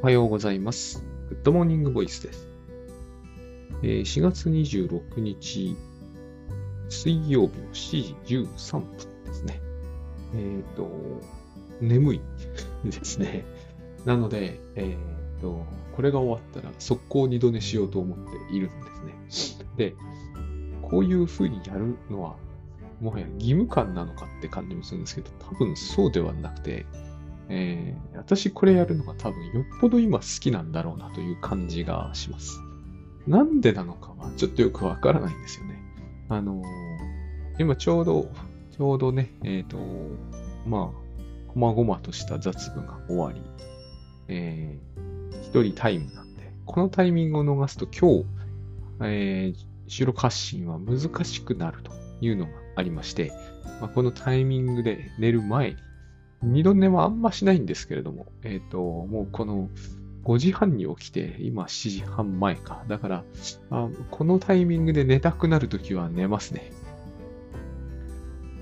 おはようございます。グッドモーニングボイスです。4月26日、水曜日の7時13分ですね。えっ、と、眠いですね。なので、えっ、と、これが終わったら速攻二度寝しようと思っているんですね。で、こういう風にやるのは、もはや義務感なのかって感じもするんですけど、多分そうではなくて、えー私これやるのが多分よっぽど今好きなんだろうなという感じがします。なんでなのかはちょっとよくわからないんですよね。あのー今ちょうど、ちょうどね、えっ、と、まあ、こまごまとした雑部が終わり、えー一人タイムなんで、このタイミングを逃すと今日、えー収録発信は難しくなるというのがありまして、まあ、このタイミングで寝る前に、二度寝はあんましないんですけれども、えっ、と、もうこの5時半に起きて、今7時半前か。だから、あこのタイミングで寝たくなるときは寝ますね。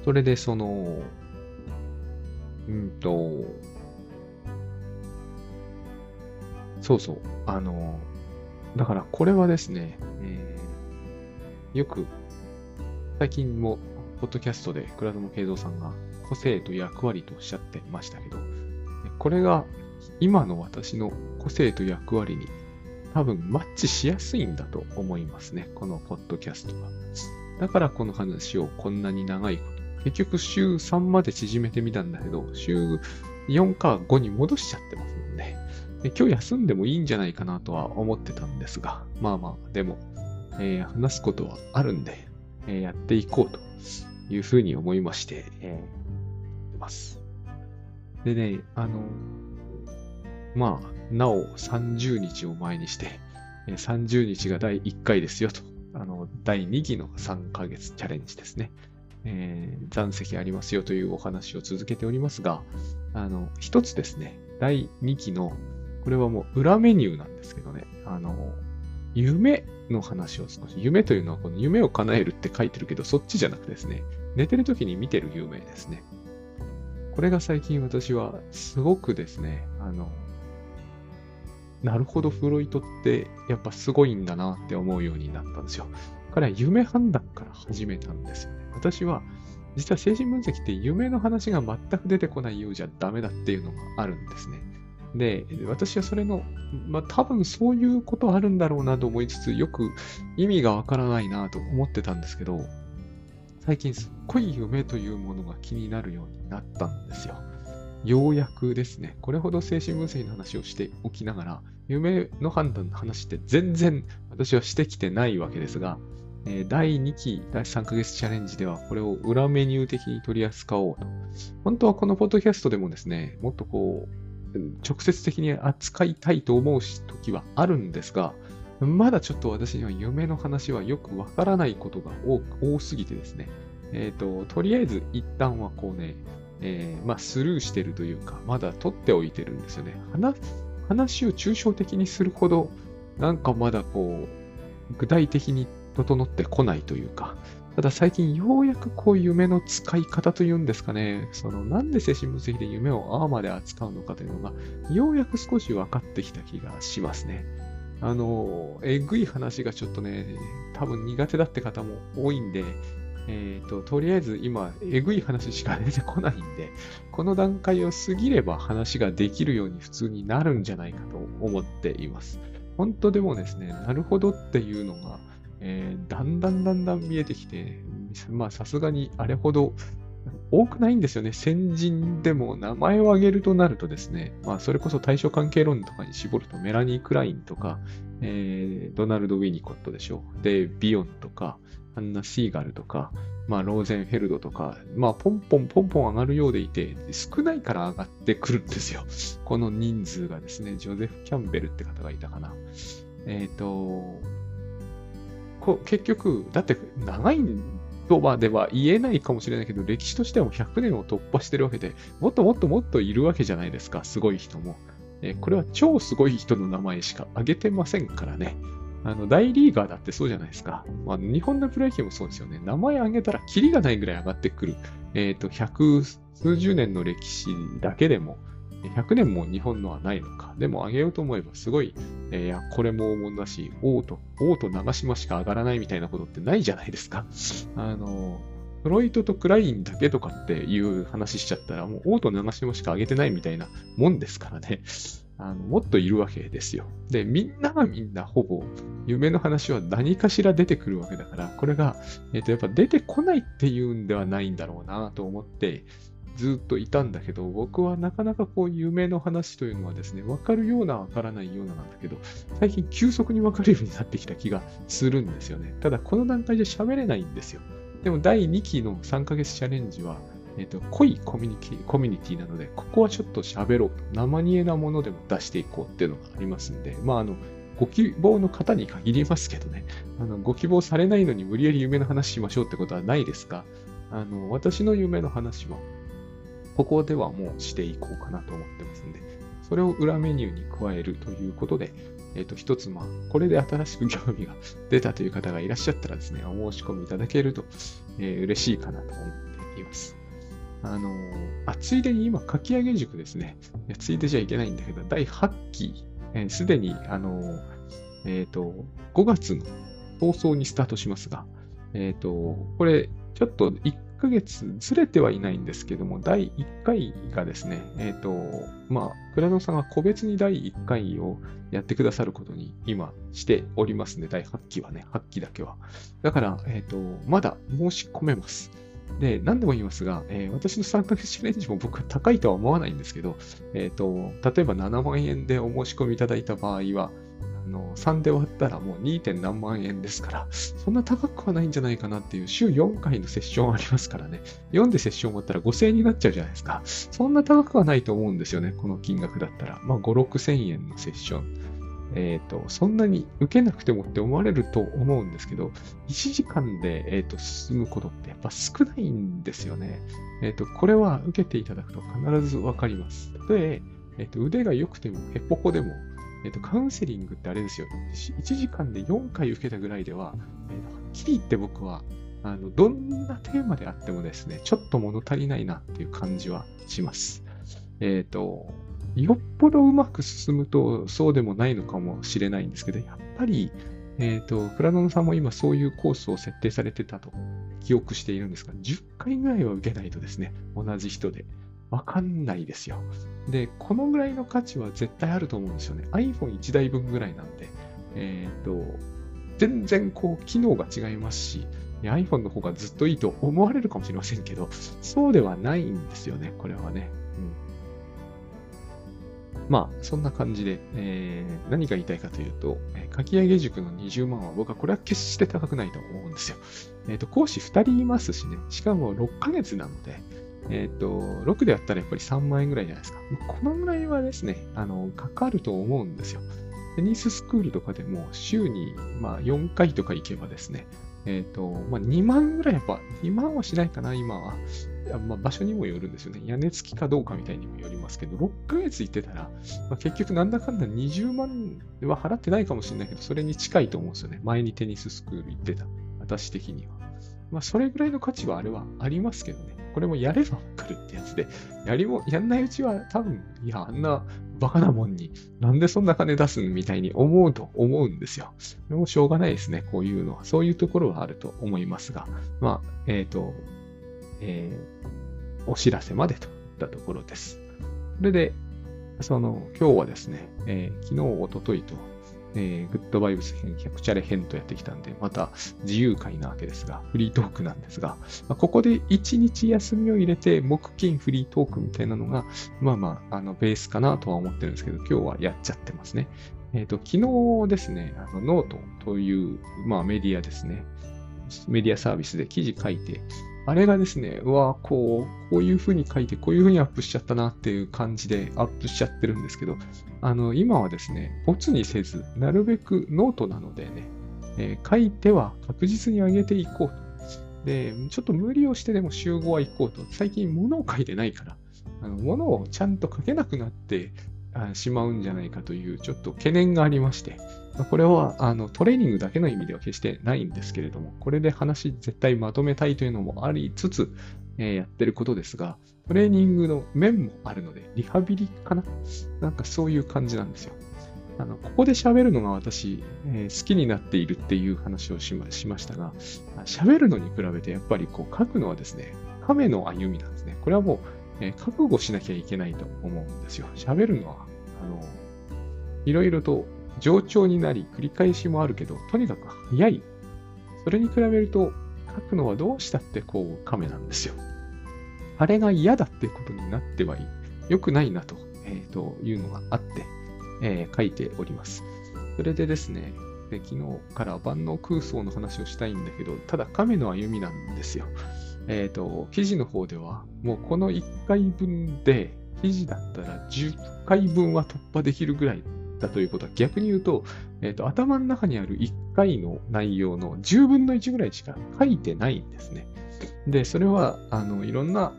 それで、その、うんと、そうそう、あの、だからこれはですね、えーよく、最近も、ポッドキャストで倉園慶三さんが個性と役割とおっしゃってましたけど、これが今の私の個性と役割に多分マッチしやすいんだと思いますね。このポッドキャストは。だからこの話をこんなに長いこと。結局週3まで縮めてみたんだけど、週4か5に戻しちゃってますもんね。で今日休んでもいいんじゃないかなとは思ってたんですが、まあまあ、でも、えー話すことはあるんで、えーやっていこうというふうに思いまして、えーやってます。でね、あの、まあ、なお30日を前にして、30日が第1回ですよと、あの、第2期の3ヶ月チャレンジですね。えー残席ありますよというお話を続けておりますが、あの、一つですね、第2期の、これはもう裏メニューなんですけどね、あの、夢の話を少し、夢というのはこの夢を叶えるって書いてるけど、そっちじゃなくてですね、寝てる時に見てる夢ですね。これが最近私はすごくですね、あの、なるほど、フロイトってやっぱすごいんだなって思うようになったんですよ。彼は夢判断から始めたんですよね。私は、実は精神分析って夢の話が全く出てこないようじゃダメだっていうのがあるんですね。で、私はそれの、まあ多分そういうことあるんだろうなと思いつつ、よく意味がわからないなと思ってたんですけど、最近すっごい夢というものが気になるようになったんですよ。ようやくですね、これほど精神分析の話をしておきながら、夢の判断の話って全然私はしてきてないわけですが、え第2期、第3ヶ月チャレンジではこれを裏メニュー的に取り扱おうと。本当はこのポッドキャストでもですね、もっとこう、直接的に扱いたいと思う時はあるんですが、まだちょっと私には夢の話はよくわからないことが多すぎてですね、えっ、と、とりあえず一旦はこうね、えーまあ、スルーしてるというか、まだ取っておいてるんですよね。話話を抽象的にするほど、なんかまだこう、具体的に整ってこないというか、ただ最近ようやくこう夢の使い方というんですかね、そのなんで精神分析で夢をああまで扱うのかというのが、ようやく少し分かってきた気がしますね。あの、えぐい話がちょっとね、多分苦手だって方も多いんで、えっ、と、とりあえず今、えぐい話しか出てこないんで、この段階を過ぎれば話ができるように普通になるんじゃないかと思っています。本当でもですね、なるほどっていうのが、えーだんだんだんだん見えてきて、まあさすがにあれほど多くないんですよね。先人でも名前を挙げるとなるとですね、まあそれこそ対象関係論とかに絞るとメラニー・クラインとか、えードナルド・ウィニコットでしょ。で、ビヨンとか、アンナ・シーガルとか、まあローゼンフェルドとか、まあポンポンポンポン上がるようでいて、少ないから上がってくるんですよ。この人数がですね、ジョゼフ・キャンベルって方がいたかな。えっ、と、結局、だって長いんとまでは言えないかもしれないけど、歴史としてはもう100年を突破してるわけで、もっともっともっといるわけじゃないですか、すごい人も。えこれは超すごい人の名前しか挙げてませんからね。あの、大リーガーだってそうじゃないですか。まあ、日本のプロ野球もそうですよね。名前挙げたらキリがないぐらい上がってくる。えっ、と、百数十年の歴史だけでも、100年も日本のはないのか。でも上げようと思えばすごい、えー、いや、これも大物だし、王と、王と長島しか上がらないみたいなことってないじゃないですか。あの、フロイトとクラインだけとかっていう話しちゃったら、もう王と長島しか上げてないみたいなもんですからね。あのもっといるわけですよ。で、みんながみんなほぼ夢の話は何かしら出てくるわけだから、これが、えっ、ー、と、やっぱ出てこないっていうんではないんだろうなと思って、ずっといたんだけど、僕はなかなかこう夢の話というのはですね、わかるようなわからないようななんだけど、最近急速にわかるようになってきた気がするんですよね。ただこの段階で喋れないんですよ。でも第2期の3ヶ月チャレンジは、えっ、と、濃いコミュニティコミュニティなので、ここはちょっと喋ろうと。生煮えなものでも出していこうっていうのがありますんで、まあ、あの、ご希望の方に限りますけどね、あのご希望されないのに無理やり夢の話しましょうってことはないですが、あの私の夢の話は、ここではもうしていこうかなと思ってますんで、それを裏メニューに加えるということで、えっ、ー、と、一つ、まあ、これで新しく興味が出たという方がいらっしゃったらですね、お申し込みいただけると、えー、嬉しいかなと思っています。あのあ、ついでに今、書き上げ塾ですね。いやついでじゃいけないんだけど、第8期、す、え、で、に、あのえっ、ー、と、5月の放送にスタートしますが、えっ、ー、と、これ、ちょっと1ヶ月ずれてはいないんですけども、第1回がですね、えっ、ー、と、まあ、倉野さんが個別に第1回をやってくださることに今しておりますね、第8期はね、8期だけは。だから、えっ、と、まだ申し込めます。で、何でも言いますが、えー、私の3ヶ月チャレンジも僕は高いとは思わないんですけど、えっ、と、例えば7万円でお申し込みいただいた場合は、の3で割ったらもう 2. 点何万円ですから、そんな高くはないんじゃないかなっていう、週4回のセッションありますからね、4でセッション終わったら5000円になっちゃうじゃないですか。そんな高くはないと思うんですよね、この金額だったら。まあ、5、6000円のセッション。えっ、ー、と、そんなに受けなくてもって思われると思うんですけど、1時間で、えーと、進むことってやっぱ少ないんですよね。えっ、ー、と、これは受けていただくと必ずわかります。で、えっ、ー、と、腕が良くても、へっぽこでも、えっ、と、カウンセリングってあれですよ。1時間で4回受けたぐらいでは、えー、はっきり言って僕は、あの、どんなテーマであってもですね、ちょっと物足りないなっていう感じはします。えっ、と、よっぽどうまく進むとそうでもないのかもしれないんですけど、やっぱり、えっ、ー、と、プラノンさんも今そういうコースを設定されてたと記憶しているんですが、10回ぐらいは受けないとですね、同じ人で。わかんないですよ。で、このぐらいの価値は絶対あると思うんですよね。iPhone1 台分ぐらいなんで。えっ、ー、と、全然こう、機能が違いますし、iPhone の方がずっといいと思われるかもしれませんけど、そうではないんですよね、これはね。うんまあ、そんな感じで、えー、何が言いたいかというと、え、書き上げ塾の20万は僕はこれは決して高くないと思うんですよ。えっ、ー、と、講師2人いますしね、しかも6ヶ月なので、えっ、ー、と、6でやったらやっぱり3万円ぐらいじゃないですか。このぐらいはですね、あの、かかると思うんですよ。テニススクールとかでも週に、まあ、4回とか行けばですね、えっ、ー、と、まあ、2万ぐらいやっぱ、2万はしないかな、今は。まあ、場所にもよるんですよね。屋根付きかどうかみたいにもよりますけど、6ヶ月行ってたら、まあ、結局なんだかんだ20万は払ってないかもしれないけど、それに近いと思うんですよね。前にテニススクール行ってた。私的には。まあ、それぐらいの価値はあれはありますけどね。これもやれば来るってやつで、やりも、やんないうちは多分、いや、あんなバカなもんに、なんでそんな金出すんみたいに思うと思うんですよ。でもしょうがないですね、こういうのは。そういうところはあると思いますが、まあ、えっ、ー、と、えー、お知らせまでといったところです。それで、その、今日はですね、えー、昨日、おとといと、えー、グッドバイブス編、100チャレ編とやってきたんで、また自由回なわけですが、フリートークなんですが、まあ、ここで1日休みを入れて、木金フリートークみたいなのが、まあまあ、あの、ベースかなとは思ってるんですけど、今日はやっちゃってますね。えっ、ー、と、昨日ですね、あのノートという、まあ、メディアですね、メディアサービスで記事書いて、あれがですね、うわこう、こういう風に書いて、こういう風にアップしちゃったなっていう感じでアップしちゃってるんですけど、あの、今はですね、ボツにせず、なるべくノートなのでね、えー、書いては確実に上げていこうと。で、ちょっと無理をしてでも週5は行こうと。最近物を書いてないから、あの物をちゃんと書けなくなってしまうんじゃないかというちょっと懸念がありまして、これはあのトレーニングだけの意味では決してないんですけれども、これで話絶対まとめたいというのもありつつ、えー、やってることですが、トレーニングの面もあるので、リハビリかな？なんかそういう感じなんですよ。あの、ここで喋るのが私、えー、好きになっているっていう話をしましましたが、喋るのに比べてやっぱりこう書くのはですね、亀の歩みなんですね。これはもう、えー、覚悟しなきゃいけないと思うんですよ。喋るのは、あの、いろいろと冗長になり、繰り返しもあるけど、とにかく早い。それに比べると、書くのはどうしたってこう、亀なんですよ。あれが嫌だってことになってはいい。良くないなと、えー、というのがあって、えー、書いております。それでですね、で昨日から万能空想の話をしたいんだけど、ただ亀の歩みなんですよ。えっ、ー、と、記事の方では、もうこの1回分で、記事だったら10回分は突破できるぐらいだということは逆に言うと、えっ、ー、と、頭の中にある1回の内容の10分の1ぐらいしか書いてないんですね。で、それは、あの、いろんな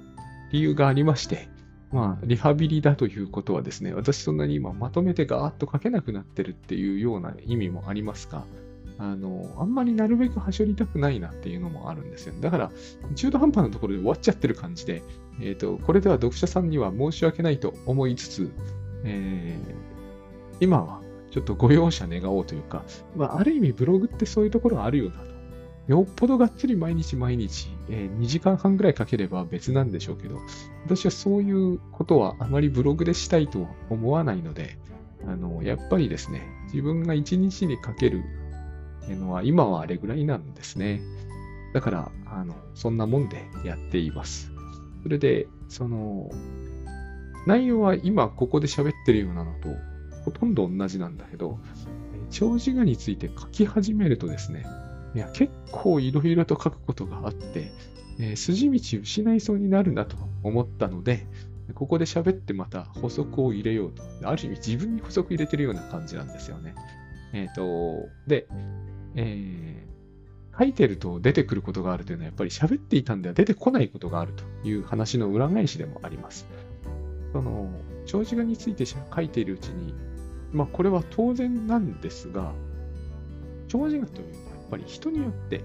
理由がありまして、まあ、リハビリだということはですね、私そんなに今まとめてガーッと書けなくなってるっていうような意味もありますが、あの、あんまりなるべくはしょりたくないなっていうのもあるんですよ。だから、中途半端なところで終わっちゃってる感じで、えっ、ー、と、これでは読者さんには申し訳ないと思いつつ、えー、今はちょっとご容赦願おうというか、まあ、ある意味ブログってそういうところがあるよなと。よっぽどがっつり毎日毎日、えー、2時間半ぐらいかければ別なんでしょうけど、私はそういうことはあまりブログでしたいとは思わないので、あの、やっぱりですね、自分が1日にかけるのは今はあれぐらいなんですね。だから、あの、そんなもんでやっています。それで、その、内容は今ここで喋ってるようなのとほとんど同じなんだけど、長寿画について書き始めるとですね、いや、結構いろいろと書くことがあって、えー、筋道失いそうになるなと思ったので、ここで喋ってまた補足を入れようと。ある意味自分に補足入れてるような感じなんですよね。えっ、ー、と、で、えー、書いてると出てくることがあるというのはやっぱり喋っていたんでは出てこないことがあるという話の裏返しでもあります。その、長寿画について書いているうちに、まあこれは当然なんですが、長寿画というぱり人によって、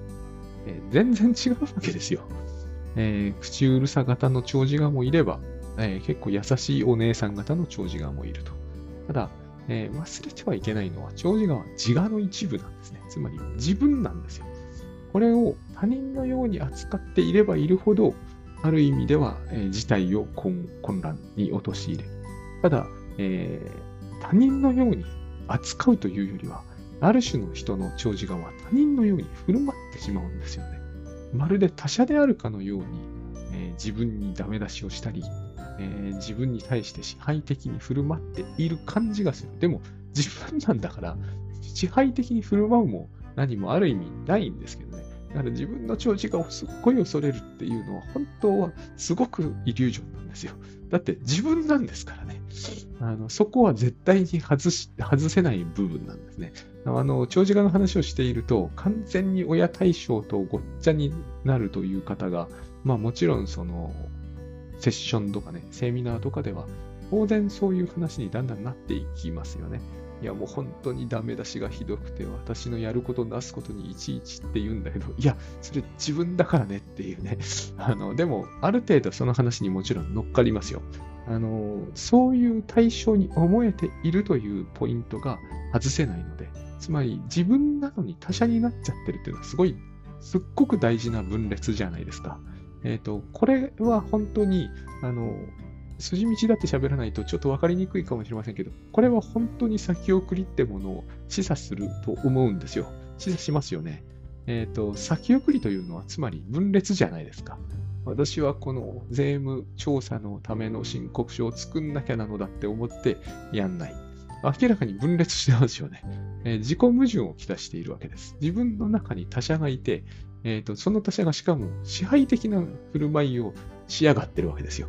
えー、全然違うわけですよ。えー、口うるさ型の長寿側もいれば、えー、結構優しいお姉さん型の長寿側もいると。ただ、えー、忘れてはいけないのは、長寿側は自我の一部なんですね。つまり自分なんですよ。これを他人のように扱っていればいるほど、ある意味では、えー、事態を混乱に陥れる。ただ、えー、他人のように扱うというよりは、ある種の人の長寿がは人のように振る舞ってしまうんですよね。まるで他者であるかのように、えー、自分にダメ出しをしたり、えー、自分に対して支配的に振る舞っている感じがする。でも自分なんだから、支配的に振る舞うも何もある意味ないんですけどね。だから自分の長寿がすっごい恐れるっていうのは本当はすごくイリュージョンなんですよ。だって自分なんですからね。あのそこは絶対に外し外せない部分なんですね。あの、長寿画の話をしていると、完全に親対象とごっちゃになるという方が、まあもちろんその、セッションとかね、セミナーとかでは、当然そういう話にだんだんなっていきますよね。いやもう本当にダメ出しがひどくて、私のやることなすことにいちいちって言うんだけど、いや、それ自分だからねっていうね。あの、でも、ある程度その話にもちろん乗っかりますよ。あの、そういう対象に思えているというポイントが外せないので、つまり自分なのに他者になっちゃってるっていうのはすごい、すっごく大事な分裂じゃないですか。えっ、ー、と、これは本当に、あの、筋道だって喋らないとちょっと分かりにくいかもしれませんけど、これは本当に先送りってものを示唆すると思うんですよ。示唆しますよね。えっ、ー、と、先送りというのはつまり分裂じゃないですか。私はこの税務調査のための申告書を作んなきゃなのだって思ってやんない。明らかに分裂してますよね。えー、自己矛盾をきたしているわけです。自分の中に他者がいて、えーと、その他者がしかも支配的な振る舞いをしやがってるわけですよ。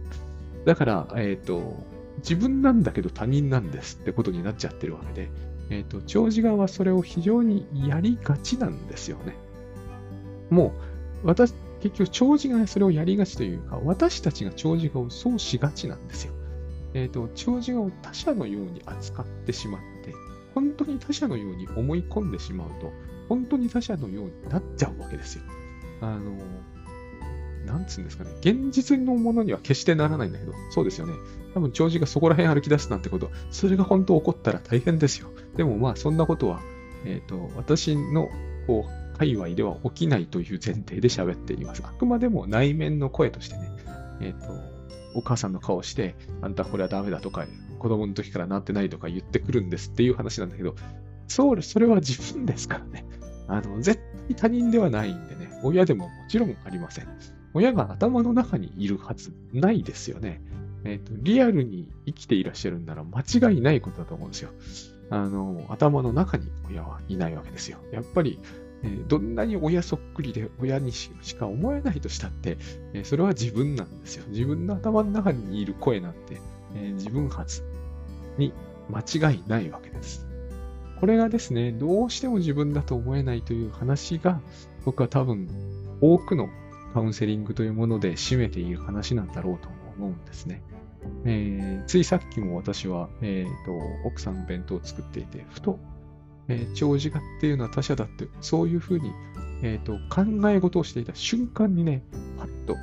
だから、えっ、ー、と、自分なんだけど他人なんですってことになっちゃってるわけで、えっ、ー、と、長寿側はそれを非常にやりがちなんですよね。もう、私、結局、長寿がそれをやりがちというか、私たちが長寿側をそうしがちなんですよ。えっ、ー、と、長寿を他者のように扱ってしまって、本当に他者のように思い込んでしまうと、本当に他者のようになっちゃうわけですよ。あの、なんつうんですかね、現実のものには決してならないんだけど、そうですよね。多分、長寿がそこら辺歩き出すなんてこと、それが本当起こったら大変ですよ。でもまあ、そんなことは、えっ、ー、と、私の、こう、界隈では起きないという前提で喋っています。あくまでも内面の声としてね、えっ、ー、と、お母さんの顔して、あんたこれはダメだとか、子供の時からなってないとか言ってくるんですっていう話なんだけど、そう、それは自分ですからね。あの、絶対他人ではないんでね、親でももちろんありません。親が頭の中にいるはずないですよね。えっ、ー、と、リアルに生きていらっしゃるんなら間違いないことだと思うんですよ。あの、頭の中に親はいないわけですよ。やっぱり、えー、どんなに親そっくりで親にしか思えないとしたって、えー、それは自分なんですよ。自分の頭の中にいる声なんて、えー、自分発に間違いないわけです。これがですね、どうしても自分だと思えないという話が、僕は多分多くのカウンセリングというもので占めている話なんだろうと思うんですね。えー、ついさっきも私は、えーと、奥さんの弁当を作っていて、ふとえー、長寿画っていうのは他者だって、そういうふうに、えーと、考え事をしていた瞬間にね、パッと、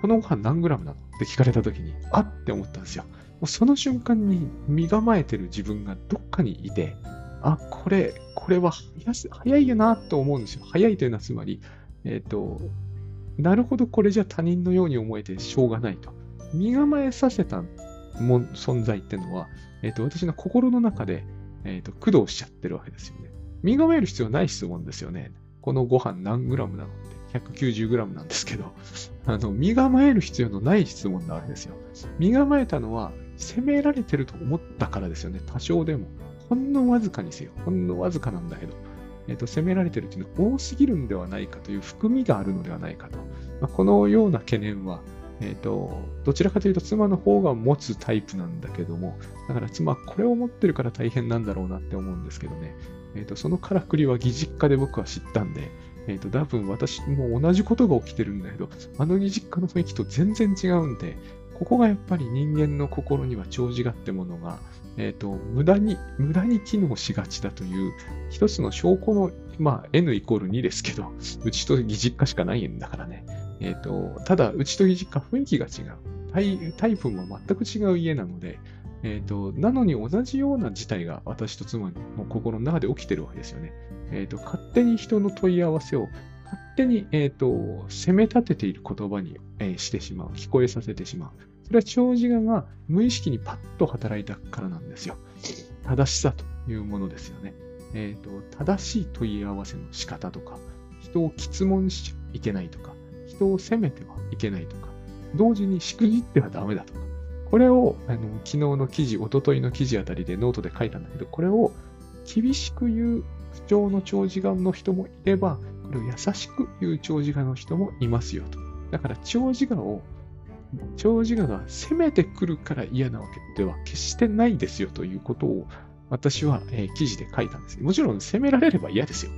このご飯何グラムなのって聞かれた時に、あって思ったんですよ。もうその瞬間に身構えてる自分がどっかにいて、あ、これ、これは早いよなと思うんですよ。早いというのはつまり、えっ、ー、と、なるほど、これじゃ他人のように思えてしょうがないと。身構えさせたも存在ってのは、えっ、ー、と、私の心の中で、えっ、ー、と、駆動しちゃってるわけですよね。身構える必要ない質問ですよね。このご飯何グラムなのって、190グラムなんですけど、あの、身構える必要のない質問なわけですよ。身構えたのは、責められてると思ったからですよね。多少でも。ほんのわずかにせよ。ほんのわずかなんだけど。え、ー、と、責められてるっていうのは多すぎるんではないかという含みがあるのではないかと。まあ、このような懸念は、え、ー、と、どちらかというと妻の方が持つタイプなんだけども、だから妻はこれを持ってるから大変なんだろうなって思うんですけどね。え、ー、と、そのからくりは義実家で僕は知ったんで、えっ、ー、と、多分私も同じことが起きてるんだけど、あの義実家の雰囲気と全然違うんで、ここがやっぱり人間の心には長寿がってものが、え、ー、と、無駄に、無駄に機能しがちだという、一つの証拠の、まあ、n イコール2ですけど、うちと義実家しかないんだからね。え、ー、と、ただ、うちと義実家雰囲気が違う。タイタイプも全く違う家なので、え、ー、と、なのに同じような事態が私と妻の心の中で起きてるわけですよね。え、ー、と、勝手に人の問い合わせを勝手に、えっ、と、責め立てている言葉に、えしてしまう。聞こえさせてしまう。それは長寿我が無意識にパッと働いたからなんですよ。正しさというものですよね。えっ、と、正しい問い合わせの仕方とか、人を質問しちゃいけないとか、人を責めてはいけないとか、同時にしくじってはダメだとか、これをあの昨日の記事、おとといの記事あたりでノートで書いたんだけど、これを厳しく言う不調の長寿眼の人もいれば、これを優しく言う長寿眼の人もいますよと。だから長寿眼を、長寿眼が攻めてくるから嫌なわけでは決してないですよということを私は、え、記事で書いたんですもちろん責められれば嫌ですよ。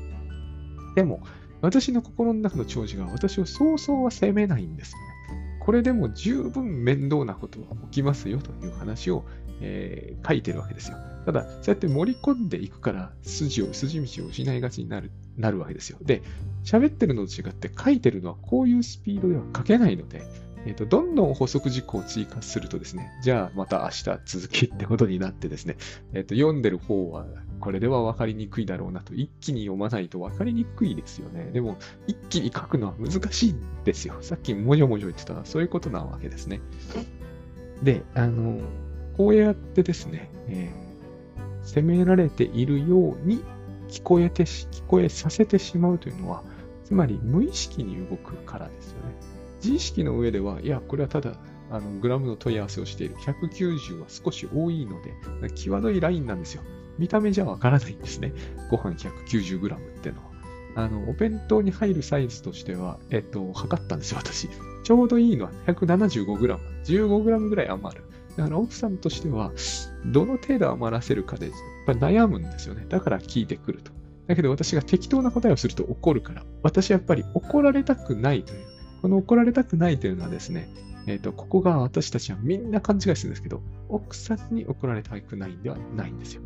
でも、私の心の中の長寿が私をそうそうは責めないんですよね。これでも十分面倒なことが起きますよという話を、えー、書いてるわけですよ。ただ、そうやって盛り込んでいくから、筋を、筋道を失いがちになる、なるわけですよ。で、喋ってるのと違って書いてるのはこういうスピードでは書けないので、えっ、ー、と、どんどん補足事項を追加するとですね、じゃあまた明日続きってことになってですね、えっ、ー、と、読んでる方はこれでは分かりにくいだろうなと、一気に読まないと分かりにくいですよね。でも、一気に書くのは難しいんですよ。さっきもじょもじょ言ってたのはそういうことなわけですね。で、あの、こうやってですね、えー、責められているように聞こえて聞こえさせてしまうというのは、つまり無意識に動くからですよね。自意識の上では、いや、これはただあのグラムの問い合わせをしている。190は少し多いので、際どいラインなんですよ。見た目じゃわからないんですね。ご飯 190g ってのは。あの、お弁当に入るサイズとしては、えっと、測ったんですよ、私。ちょうどいいのは 175g。15g ぐらい余る。だから奥さんとしては、どの程度余らせるかで、やっぱ悩むんですよね。だから聞いてくると。だけど私が適当な答えをすると怒るから、私はやっぱり怒られたくないという。この怒られたくないというのはですね、えっ、ー、と、ここが私たちはみんな勘違いするんですけど、奥さんに怒られたくないんではないんですよ。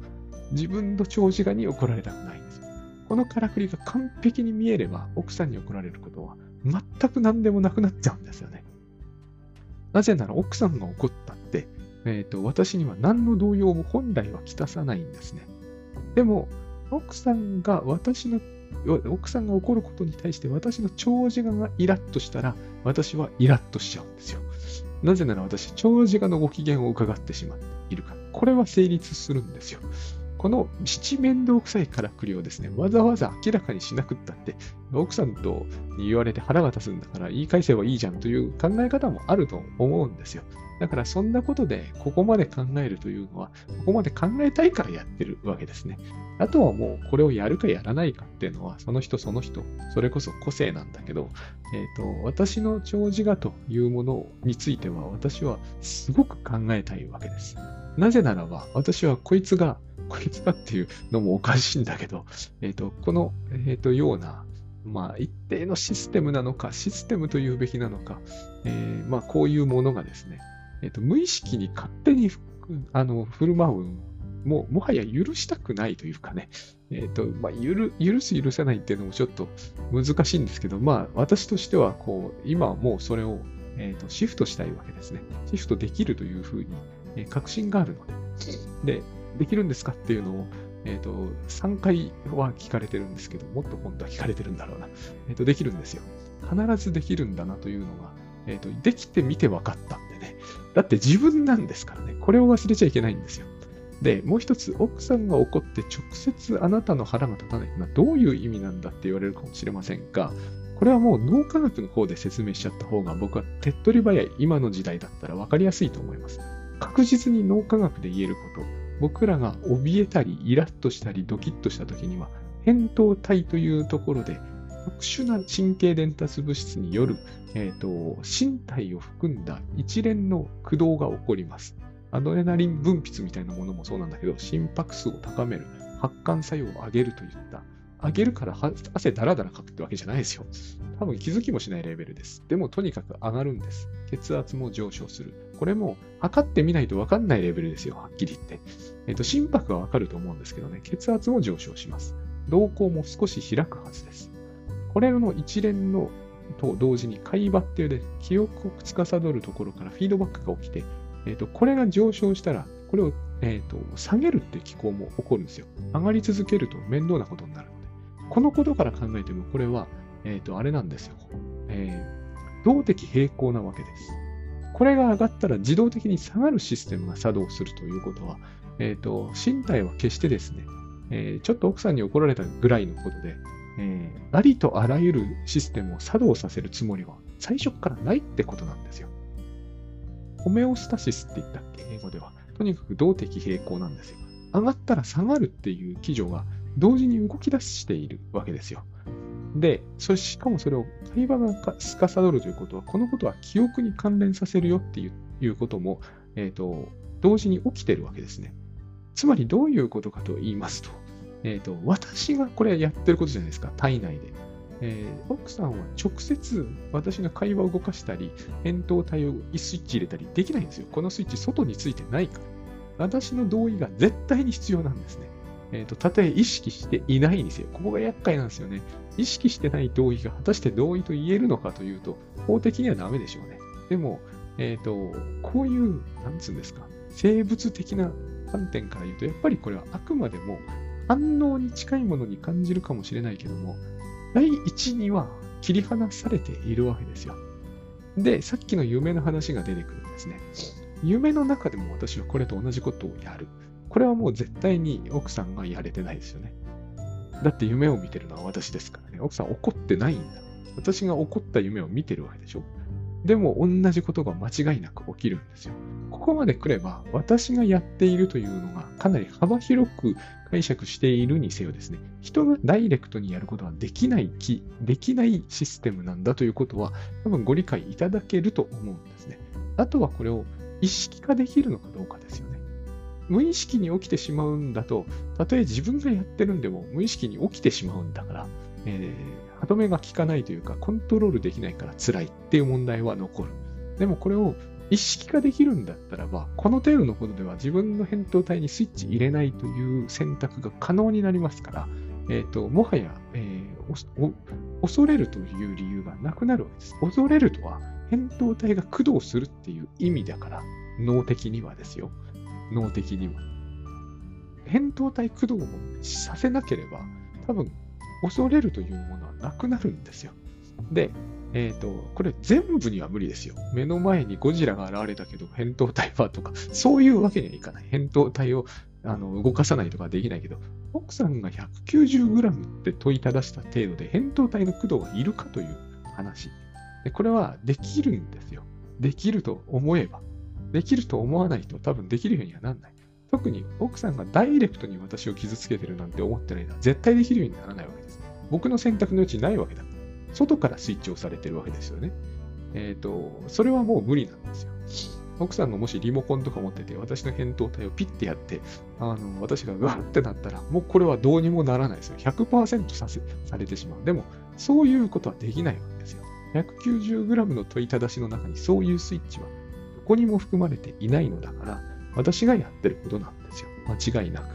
自分の長寿がに怒られたくないんですよ。このからくりが完璧に見えれば、奥さんに怒られることは全く何でもなくなっちゃうんですよね。なぜなら奥さんが怒ったって、えっ、ー、と、私には何の動揺も本来はきたさないんですね。でも、奥さんが私の、奥さんが怒ることに対して私の長時間がイラッとしたら、私はイラッとしちゃうんですよ。なぜなら私、長時間のご機嫌を伺ってしまっているから。これは成立するんですよ。この七面倒くさいからくりをですね、わざわざ明らかにしなくったって、奥さんと言われて腹が立つんだから言い返せばいいじゃんという考え方もあると思うんですよ。だからそんなことでここまで考えるというのは、ここまで考えたいからやってるわけですね。あとはもうこれをやるかやらないかっていうのは、その人その人、それこそ個性なんだけど、えっ、ー、と、私の長寿画というものについては、私はすごく考えたいわけです。なぜならば、私はこいつがこいつかっていうのもおかしいんだけど、えっ、ー、と、この、えっ、ー、と、ような、まあ、一定のシステムなのか、システムというべきなのか、えー、まあ、こういうものがですね、えっ、と、無意識に勝手にあの振る舞うももはや許したくないというかね、えっ、と、まあ、許、許す許せないっていうのもちょっと難しいんですけど、まあ、私としては、こう、今はもうそれを、えーと、シフトしたいわけですね。シフトできるというふうに、えー、確信があるので。で、できるんですかっていうのを、えっ、ー、と、3回は聞かれてるんですけど、もっと本当は聞かれてるんだろうな。えっ、ー、と、できるんですよ。必ずできるんだなというのが、えっ、と、できてみて分かったんでね。だって自分なんですからね。これを忘れちゃいけないんですよ。で、もう一つ、奥さんが怒って直接あなたの腹が立たないのはどういう意味なんだって言われるかもしれませんが、これはもう脳科学の方で説明しちゃった方が僕は手っ取り早い今の時代だったら分かりやすいと思います。確実に脳科学で言えること、僕らが怯えたり、イラッとしたり、ドキッとした時には、扁桃体というところで、特殊な神経伝達物質による、えーと、身体を含んだ一連の駆動が起こります。アドレナリン分泌みたいなものもそうなんだけど、心拍数を高める、発汗作用を上げるといった、上げるから汗だらだらかくってわけじゃないですよ。多分気づきもしないレベルです。でもとにかく上がるんです。血圧も上昇する。これも測ってみないと分かんないレベルですよ、はっきり言って。えっ、と、心拍は分かると思うんですけどね、血圧も上昇します。瞳孔も少し開くはずです。これの一連のと同時に海馬っていうで記憶を司るところからフィードバックが起きて、えっ、と、これが上昇したら、これを、えっ、と、下げるっていう機構も起こるんですよ。上がり続けると面倒なことになる。このことから考えても、これは、えっ、と、あれなんですよ。えー、動的平衡なわけです。これが上がったら自動的に下がるシステムが作動するということは、えっ、ー、と、身体は決してですね、えー、ちょっと奥さんに怒られたぐらいのことで、えー、ありとあらゆるシステムを作動させるつもりは最初からないってことなんですよ。ホメオスタシスって言ったっけ？英語では。とにかく動的平衡なんですよ。上がったら下がるっていう基準が同時に動き出しているわけですよ。で、そしかもそれを会話が司るということは、このことは記憶に関連させるよっていうことも、え、ー、と、同時に起きてるわけですね。つまりどういうことかと言いますと、え、ー、と、私がこれやってることじゃないですか、体内で。えー、奥さんは直接私が会話を動かしたり、扁桃体をスイッチ入れたりできないんですよ。このスイッチ外についてないから。私の同意が絶対に必要なんですね。えっ、ー、と、たとえ意識していないにせよ。ここが厄介なんですよね。意識してない同意が果たして同意と言えるのかというと、法的にはダメでしょうね。でも、えっ、ー、と、こういう、なんつうんですか、生物的な観点から言うと、やっぱりこれはあくまでも反応に近いものに感じるかもしれないけども、第一には切り離されているわけですよ。で、さっきの夢の話が出てくるんですね。夢の中でも私はこれと同じことをやる。これはもう絶対に奥さんがやれてないですよね。だって夢を見てるのは私ですからね。奥さん怒ってないんだ。私が怒った夢を見てるわけでしょ。でも同じことが間違いなく起きるんですよ。ここまで来れば私がやっているというのがかなり幅広く解釈しているにせよですね、人がダイレクトにやることはできない気、できないシステムなんだということは多分ご理解いただけると思うんですね。あとはこれを意識化できるのかどうかですよね。無意識に起きてしまうんだと、たとえ自分がやってるんでも無意識に起きてしまうんだから、えー、歯止めが効かないというか、コントロールできないから辛いっていう問題は残る。でもこれを意識化できるんだったらば、この程度のことでは自分の扁桃体にスイッチ入れないという選択が可能になりますから、えーと、もはや、えー、恐れるという理由がなくなるわけです。恐れるとは、扁桃体が駆動するっていう意味だから、脳的にはですよ。脳的には。扁桃体駆動をさせなければ、多分、恐れるというものはなくなるんですよ。で、えっ、ー、と、これ全部には無理ですよ。目の前にゴジラが現れたけど、扁桃体はとか、そういうわけにはいかない。扁桃体をあの動かさないとかできないけど、奥さんが 190g って問いただした程度で、扁桃体の駆動がいるかという話。でこれはできるんですよ。できると思えば。できると思わないと多分できるようにはなんない。特に奥さんがダイレクトに私を傷つけてるなんて思ってないのは絶対できるようにならないわけです。僕の選択の余地ないわけだ。外からスイッチをされてるわけですよね。えっ、ー、と、それはもう無理なんですよ。奥さんがもしリモコンとか持ってて、私の扁桃体をピッてやって、あの、私がガーってなったら、もうこれはどうにもならないですよ。100%させされてしまう。でも、そういうことはできないわけですよ。190g の問いただしの中にそういうスイッチはこにも含まれていないのだから、私がやってることなんですよ。間違いなく。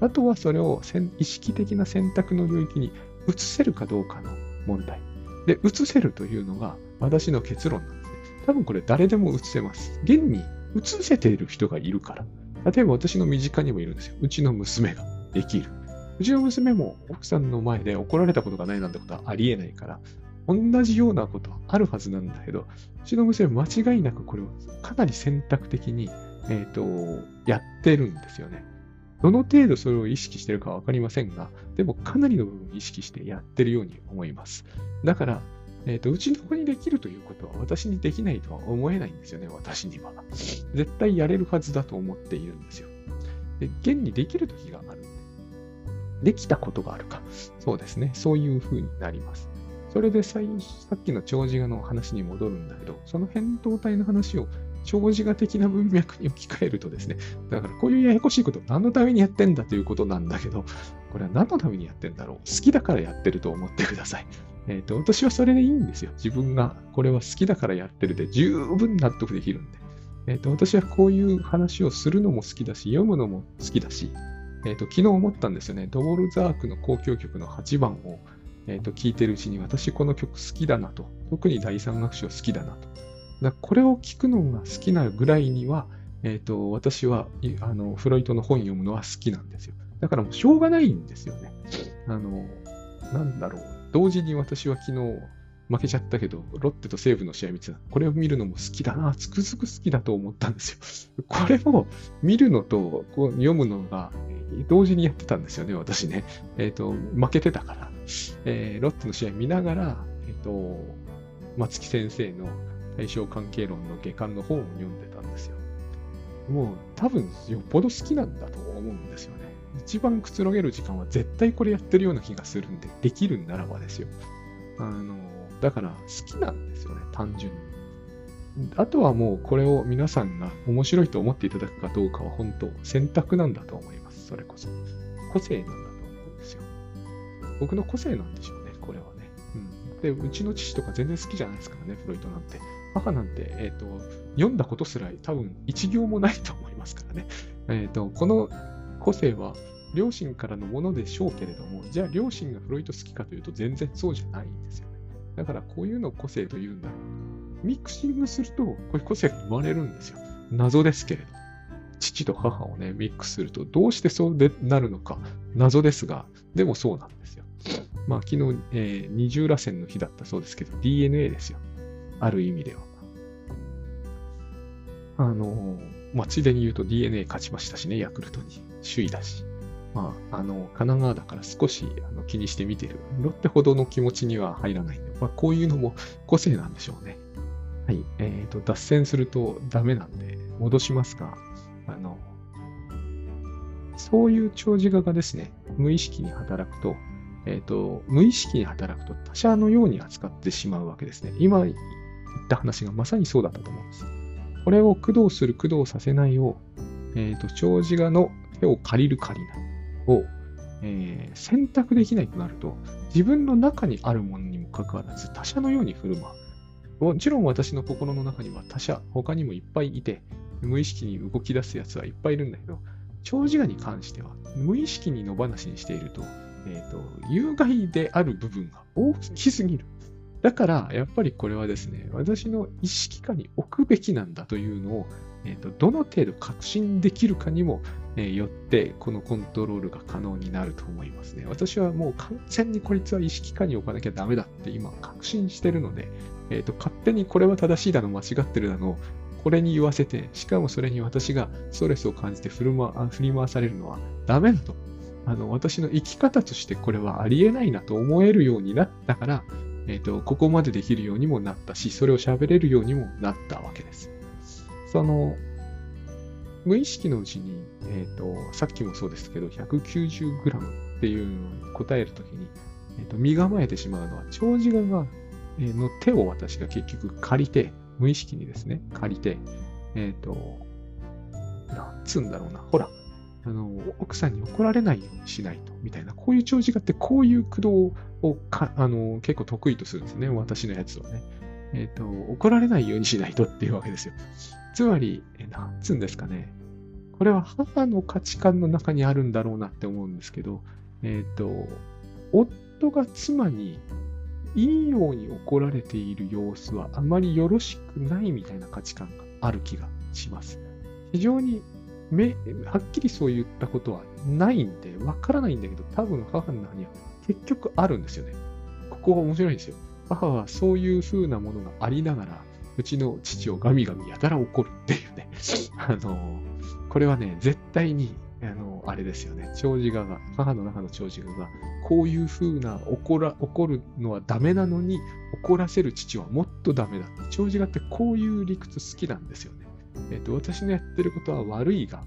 あとはそれを意識的な選択の領域に移せるかどうかの問題。で、移せるというのが私の結論なんですね。多分これ誰でも移せます。現に移せている人がいるから。例えば私の身近にもいるんですよ。うちの娘ができる。うちの娘も奥さんの前で怒られたことがないなんてことはありえないから、同じようなことあるはずなんだけど、うちの娘間違いなくこれをかなり選択的に、えっ、ー、と、やってるんですよね。どの程度それを意識してるかわかりませんが、でもかなりの部分を意識してやってるように思います。だから、えっ、ー、と、うちの子にできるということは私にできないとは思えないんですよね、私には。絶対やれるはずだと思っているんですよ。で、現にできる時がある。できたことがあるか。そうですね。そういう風になります。それでさっきの長寿画の話に戻るんだけど、その扁桃体の話を長寿画的な文脈に置き換えるとですね、だからこういうややこしいこと何のためにやってんだということなんだけど、これは何のためにやってんだろう好きだからやってると思ってください。えっ、ー、と、私はそれでいいんですよ。自分がこれは好きだからやってるで十分納得できるんで。えっ、ー、と、私はこういう話をするのも好きだし、読むのも好きだし、えっ、ー、と、昨日思ったんですよね。ドボルザークの交響曲の8番を、えっ、と、聴いてるうちに私この曲好きだなと。特に第三楽章好きだなと。だこれを聞くのが好きなぐらいには、えっ、と、私は、あの、フロイトの本読むのは好きなんですよ。だからもうしょうがないんですよね。あの、なんだろう。同時に私は昨日負けちゃったけど、ロッテと西武の試合見てた。これを見るのも好きだな、つくづく好きだと思ったんですよ。これも見るのとこう読むのが同時にやってたんですよね、私ね。えっ、ー、と、負けてたから。えー、ロッテの試合見ながら、えっ、ー、と、松木先生の対象関係論の下巻の本を読んでたんですよ。もう多分よっぽど好きなんだと思うんですよね。一番くつろげる時間は絶対これやってるような気がするんで、できるんならばですよ。あの、だから好きなんですよね、単純に。あとはもうこれを皆さんが面白いと思っていただくかどうかは本当選択なんだと思います。それこそ。個性なんだ。僕の個性なんでしょうね、これはね。うん。で、うちの父とか全然好きじゃないですからね、フロイトなんて。母なんて、えっ、ー、と、読んだことすら多分一行もないと思いますからね。えっ、ー、と、この個性は両親からのものでしょうけれども、じゃあ両親がフロイト好きかというと全然そうじゃないんですよね。だからこういうのを個性と言うんだろう。ミクシングすると、こういう個性が生まれるんですよ。謎ですけれど。父と母をね、ミックスすると、どうしてそうでなるのか、謎ですが、でもそうなんですよ。まあ、昨日、えー、二重らせんの日だったそうですけど、DNA ですよ。ある意味では。あのー、まあ、ついでに言うと DNA 勝ちましたしね、ヤクルトに。首位だし。まあ、あの、神奈川だから少しあの気にして見てる。ロッテほどの気持ちには入らないんで、まあ、こういうのも個性なんでしょうね。はい。えっ、ー、と、脱線するとダメなんで、戻しますが、あの、そういう長寿画がですね、無意識に働くと、えっ、ー、と、無意識に働くと他者のように扱ってしまうわけですね。今言った話がまさにそうだったと思うんです。これを駆動する、駆動させないを、えっ、ー、と、長寿画の手を借りる借りないを、えー、選択できないとなると、自分の中にあるものにもかかわらず他者のように振る舞う。もちろん私の心の中には他者、他にもいっぱいいて、無意識に動き出すやつはいっぱいいるんだけど、長寿画に関しては、無意識に野放しにしていると、えっ、と、有害である部分が大きすぎる。だから、やっぱりこれはですね、私の意識下に置くべきなんだというのを、えーと、どの程度確信できるかにも、えー、よって、このコントロールが可能になると思いますね。私はもう完全にこいつは意識下に置かなきゃダメだって今確信してるので、えーと、勝手にこれは正しいだの、間違ってるだの、これに言わせて、しかもそれに私がストレスを感じて振り回されるのはダメだと。あの私の生き方としてこれはありえないなと思えるようになったから、えっ、ー、と、ここまでできるようにもなったし、それを喋れるようにもなったわけです。その、無意識のうちに、えっ、ー、と、さっきもそうですけど、190g っていうのに答えるときに、えっ、ー、と、身構えてしまうのは、長寿画が、えの手を私が結局借りて、無意識にですね、借りて、えっ、と、なんつうんだろうな、ほら、あの、奥さんに怒られないようにしないと、みたいな、こういう長寿画ってこういう駆動をかあの結構得意とするんですね、私のやつをね。えっ、ー、と、怒られないようにしないと っていうわけですよ。つまり、えなんつうんですかね。これは母の価値観の中にあるんだろうなって思うんですけど、えっ、ー、と、夫が妻にいいように怒られている様子はあまりよろしくないみたいな価値観がある気がします。非常にめはっきりそういったことはないんで、わからないんだけど、多分母の中には結局あるんですよね。ここが面白いんですよ。母はそういう風なものがありながら、うちの父をガミガミやたら怒るっていうね。あの、これはね、絶対に、あの、あれですよね。長寿画が、母の中の長寿画が、こういう風な怒ら、怒るのはダメなのに、怒らせる父はもっとダメだ。長寿画ってこういう理屈好きなんですよね。えっ、ー、と、私のやってることは悪いが、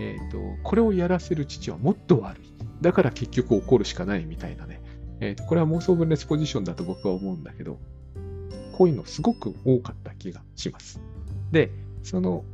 えっ、ー、と、これをやらせる父はもっと悪い。だから結局怒るしかないみたいなね。えっ、ー、と、これは妄想分裂ポジションだと僕は思うんだけど、こういうのすごく多かった気がします。で、その、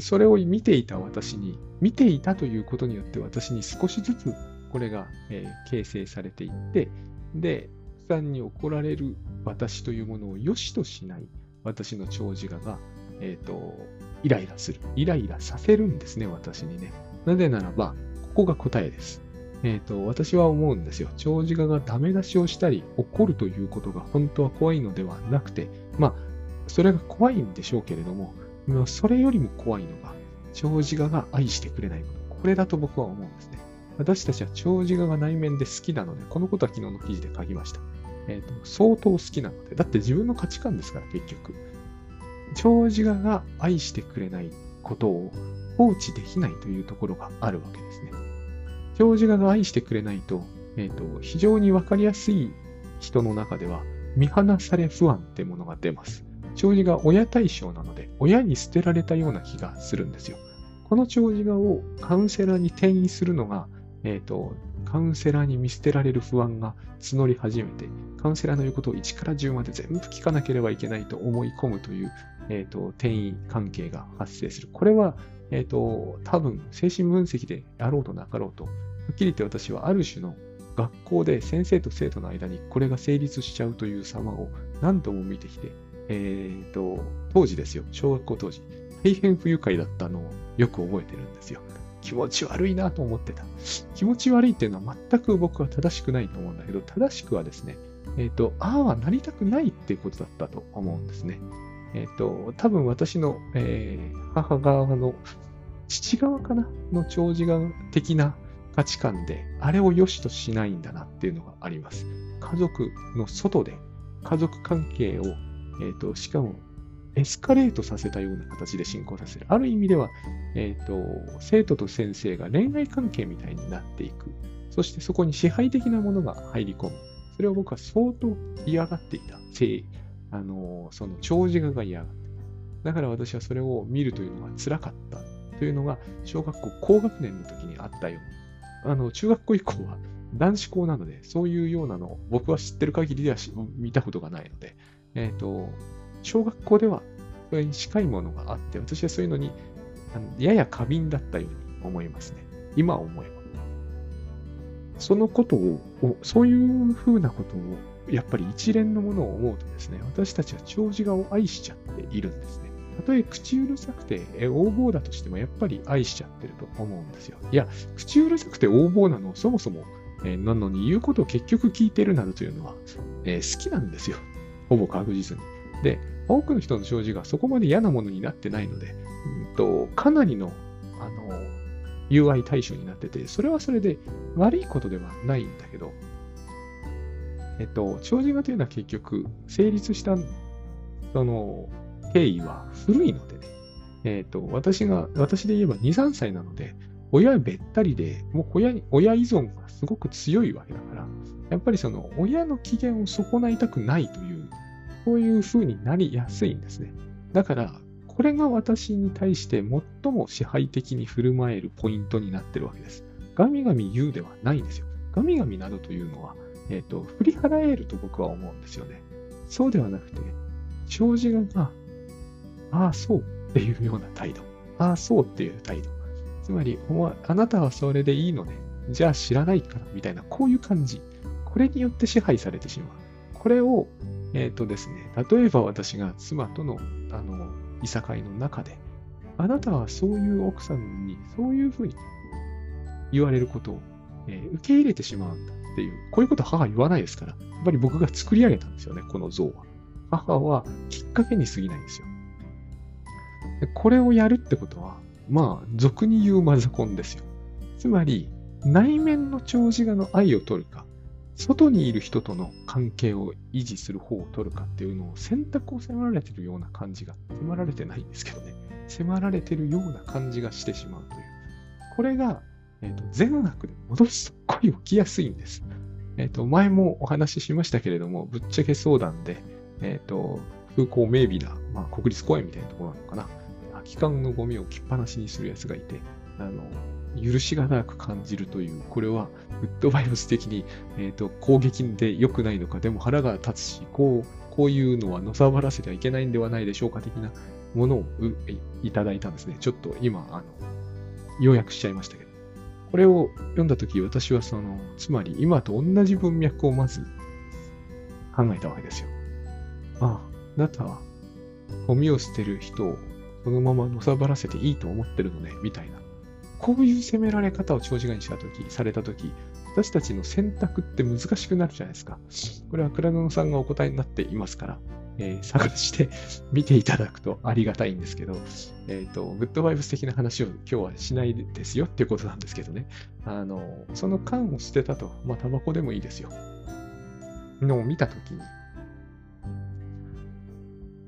それを見ていた私に、見ていたということによって私に少しずつこれが、えー、形成されていって、で、さんに怒られる私というものを良しとしない私の長寿画が、えっ、ー、と、イライラする。イライラさせるんですね、私にね。なぜならば、ここが答えです。えっ、ー、と、私は思うんですよ。長寿画がダメ出しをしたり、怒るということが本当は怖いのではなくて、まあ、それが怖いんでしょうけれども、それよりも怖いのが、長寿画が愛してくれないこと。これだと僕は思うんですね。私たちは長寿画が内面で好きなので、このことは昨日の記事で書きました。えっ、ー、と、相当好きなので、だって自分の価値観ですから、結局。長寿画が愛してくれないことを放置できないというところがあるわけですね。長寿画が愛してくれないと、えっ、ー、と、非常にわかりやすい人の中では、見放され不安ってものが出ます。長寿が親対象なので、親に捨てられたような気がするんですよ。この長寿画をカウンセラーに転移するのが、えっ、ー、と、カウンセラーに見捨てられる不安が募り始めて、カウンセラーの言うことを1から10まで全部聞かなければいけないと思い込むというえ、ー、と、転移関係が発生する。これは、え、ー、と、多分、精神分析であろうとなかろうと、はっきり言って私はある種の学校で先生と生徒の間にこれが成立しちゃうという様を何度も見てきて、えっ、ー、と、当時ですよ、小学校当時、大変不愉快だったのをよく覚えてるんですよ。気持ち悪いなと思ってた。気持ち悪いっていうのは全く僕は正しくないと思うんだけど、正しくはですね、えっ、ー、と、ああはなりたくないっていうことだったと思うんですね。えっ、ー、と、多分私の、えー、母側の父側かなの長寿側的な価値観で、あれを良しとしないんだなっていうのがあります。家族の外で家族関係を、えっ、ー、と、しかもエスカレートさせたような形で進行させる。ある意味では、えっ、ー、と、生徒と先生が恋愛関係みたいになっていく。そしてそこに支配的なものが入り込む。それを僕は相当嫌がっていた。あの、その長寿が嫌がって。だから私はそれを見るというのが辛かったというのが、小学校高学年の時にあったように。あの、中学校以降は男子校なので、そういうようなのを僕は知ってる限りでは見たことがないので、えっ、ー、と、小学校ではそれに近いものがあって、私はそういうのにやや過敏だったように思いますね。今思えば。そのことを、そういうふうなことをやっぱり一連のものを思うとですね、私たちは長寿画を愛しちゃっているんですね。たとえ口うるさくて横暴だとしても、やっぱり愛しちゃってると思うんですよ。いや、口うるさくて横暴なのをそもそもえー、なのに言うことを結局聞いてるなどというのは、えー、好きなんですよ。ほぼ確実に。で、多くの人の障子がそこまで嫌なものになってないので、うんと、かなりの、あの、友愛対象になってて、それはそれで悪いことではないんだけど、えっと、長寿画というのは結局、成立した、その、経緯は古いのでね、えっと、私が、私で言えば2、3歳なので、親べったりで、もう親、親依存がすごく強いわけだから、やっぱりその、親の機嫌を損ないたくないという、こういう風になりやすいんですね。だから、これが私に対して最も支配的に振る舞えるポイントになってるわけです。ガミガミ言うではないんですよ。ガミガミなどというのは、えっ、ー、と、振り払えると僕は思うんですよね。そうではなくて、障子が、ああ、そうっていうような態度。ああ、そうっていう態度。つまり、あなたはそれでいいのね。じゃあ知らないから、みたいな、こういう感じ。これによって支配されてしまう。これを、えっ、ー、とですね、例えば私が妻との、あの、いさかいの中で、あなたはそういう奥さんに、そういうふうに言われることを、えー、受け入れてしまうんだ。っていう、こういうこと母言わないですから、やっぱり僕が作り上げたんですよね、この像は。母はきっかけに過ぎないんですよ。でこれをやるってことは、まあ、俗に言うマザコンですよ。つまり、内面の長寿画の愛を取るか、外にいる人との関係を維持する方を取るかっていうのを選択を迫られてるような感じが、迫られてないんですけどね、迫られてるような感じがしてしまうという。これがえ、ー、と、善悪で戻すと恋起きやすいんです。えっ、ー、と、前もお話ししましたけれども、ぶっちゃけ相談で、えっ、ー、と、風光明媚な、まあ、国立公園みたいなところなのかな。空き缶のゴミを置きっぱなしにする奴がいて、あの、許しがなく感じるという、これはグッドバイブス的に、えっ、と、攻撃で良くないのか、でも腹が立つし、こう、こういうのはのさばらせてはいけないんではないでしょうか的なものをいただいたんですね。ちょっと今、あの、要約しちゃいましたけど。これを読んだとき、私はその、つまり今と同じ文脈をまず考えたわけですよ。ああ、あなたはゴミを捨てる人をそのままのさばらせていいと思ってるのね、みたいな。こういう責められ方を長時間にしたとき、されたとき、私たちの選択って難しくなるじゃないですか。これは倉野さんがお答えになっていますから、えー、探して見ていただくとありがたいんですけど、えっ、ー、と、グッドバイブス的な話を今日はしないですよっていうことなんですけどね。あの、その缶を捨てたと、まあ、タバコでもいいですよ。のを見たときに、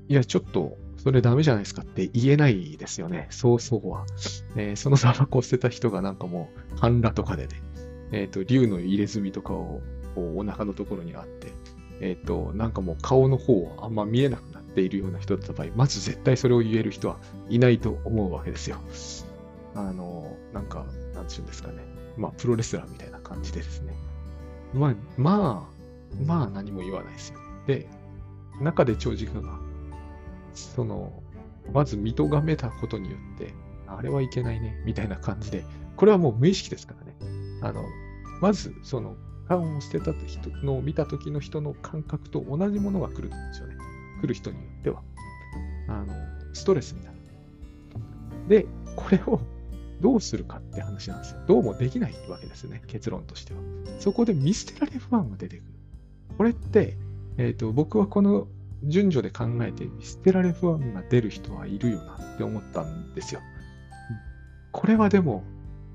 いや、ちょっと、それダメじゃないですかって言えないですよね。そうそうは。えー、そのタバコを捨てた人がなんかもう、半裸とかでね、えっ、ー、と、竜の入れ墨とかをこうお腹のところにあって、えっ、ー、と、なんかもう顔の方あんま見えなくなっているような人だった場合、まず絶対それを言える人はいないと思うわけですよ。あの、なんか、なんちゅうんですかね。まあ、プロレスラーみたいな感じでですね。まあ、まあ、まあ何も言わないですよ。で、中で長時間が、その、まず見とがめたことによって、あれはいけないね、みたいな感じで、これはもう無意識ですからね。あの、まず、その、缶を捨てた人のを見た時の人の感覚と同じものが来るんですよね。来る人によっては。あの、ストレスになる。で、これをどうするかって話なんですよ。どうもできないわけですね。結論としては。そこで見捨てられ不安が出てくる。これって、えっ、ー、と、僕はこの順序で考えて見捨てられ不安が出る人はいるよなって思ったんですよ。これはでも、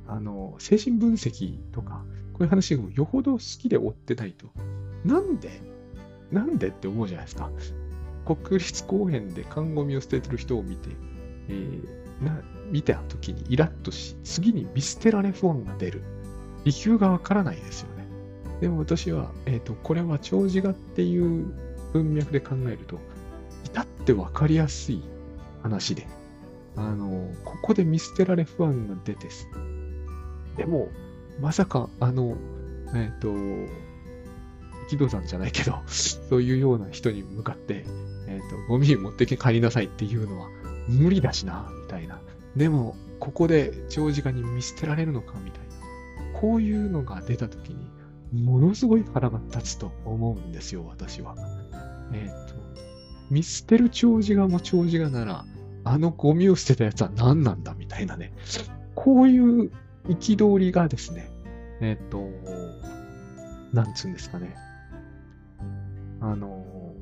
あの、精神分析とか、こういう話をよほど好きで追ってないと、なんで？なんで？って思うじゃないですか。国立公園で看護みを捨ててる人を見て、えー、な見た時にイラッとし、次に見捨てられ不安が出る。理由がわからないですよね。でも私は、えっ、ー、と、これは長寿画っていう文脈で考えると、至ってわかりやすい話で、あの、ここで見捨てられ不安が出てす。でも、まさか、あの、えっ、ー、と、力道山じゃないけど、そういうような人に向かって、えっ、ー、と、ゴミ持ってけ帰りなさいっていうのは無理だしな、みたいな。でも、ここで長時間に見捨てられるのか、みたいな。こういうのが出たときに、ものすごい腹が立つと思うんですよ、私は。えっ、ー、と、見捨てる長寿がも長寿がなら、あのゴミを捨てたやつは何なんだみたいなね。こういう憤りがですね、えっ、ー、と、なんつうんですかね。あの、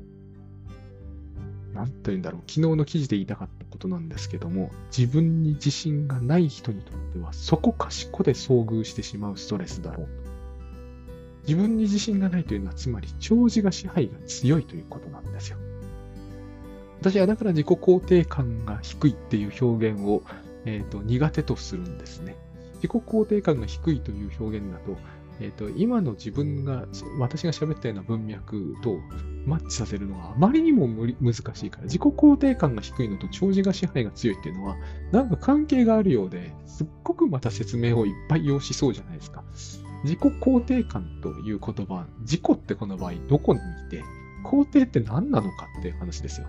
なんと言うんだろう。昨日の記事で言いたかったことなんですけども、自分に自信がない人にとっては、そこかしこで遭遇してしまうストレスだろうと。自分に自信がないというのは、つまり、長寿が支配が強いということなんですよ。私はだから自己肯定感が低いっていう表現を、えーと、苦手とするんですね。自己肯定感が低いという表現だと、えーと、今の自分が、私が喋ったような文脈とマッチさせるのはあまりにも難しいから、自己肯定感が低いのと長寿が支配が強いっていうのは、なんか関係があるようで、すっごくまた説明をいっぱい要しそうじゃないですか。自己肯定感という言葉、自己ってこの場合どこにいて、肯定って何なのかっていう話ですよ。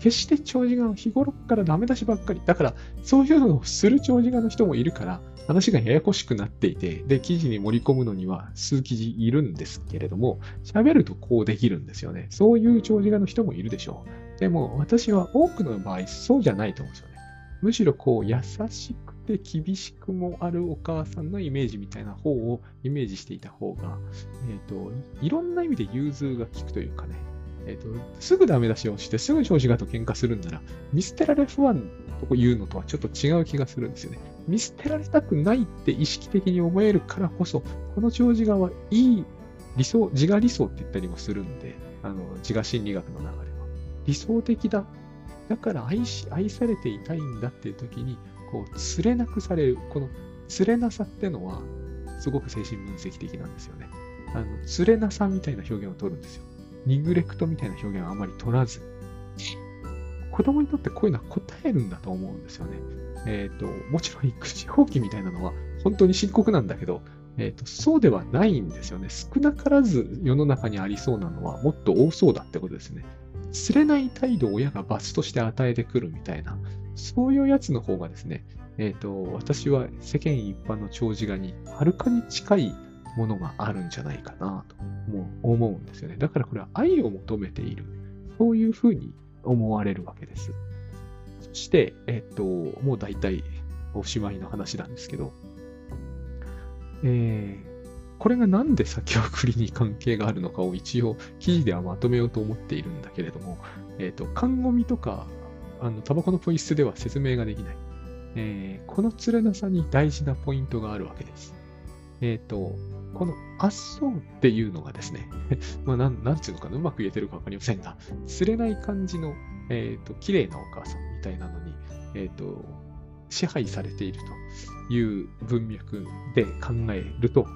決して長寿が日頃からダメ出しばっかり。だから、そういうのをする長寿がの人もいるから、話がややこしくなっていて、で、記事に盛り込むのには数記事いるんですけれども、喋るとこうできるんですよね。そういう長寿がの人もいるでしょう。でも、私は多くの場合、そうじゃないと思うんですよね。むしろこう、優しくて厳しくもあるお母さんのイメージみたいな方をイメージしていた方が、えっ、ー、と、いろんな意味で融通が利くというかね、えっ、ー、と、すぐダメ出しをして、すぐ調子がと喧嘩するんなら、見捨てられ不安というのとはちょっと違う気がするんですよね。見捨てられたくないって意識的に思えるからこそ、この長寿画はいい理想、自我理想って言ったりもするんで、あの、自我心理学の中では。理想的だ。だから愛し、愛されていたいんだっていう時に、こう、釣れなくされる。この釣れなさってのは、すごく精神分析的なんですよね。あの、釣れなさみたいな表現を取るんですよ。ニグレクトみたいな表現はあまり取らず、子供にとってこういうのは答えるんだと思うんですよね。えっ、ー、と、もちろん育児放棄みたいなのは本当に深刻なんだけど、えっ、ー、と、そうではないんですよね。少なからず世の中にありそうなのはもっと多そうだってことですね。釣れない態度を親が罰として与えてくるみたいな、そういうやつの方がですね、えっ、ー、と、私は世間一般の長寿画にはるかに近いものがあるんじゃないかなと思うんですよね。だからこれは愛を求めている。そういうふうに思われるわけです。そして、えっと、もう大体おしまいの話なんですけど、えー、これがなんで先送りに関係があるのかを一応記事ではまとめようと思っているんだけれども、えっ、と、看護みとか、あの、タバコのポイ捨てでは説明ができない。えー、この連れなさに大事なポイントがあるわけです。えっ、と、このあっそうっていうのがですね、まあなん、なんていうのかな、うまく言えてるかわかりませんが、釣れない感じの、えっ、ー、と、綺麗なお母さんみたいなのに、えっ、ー、と、支配されているという文脈で考えると、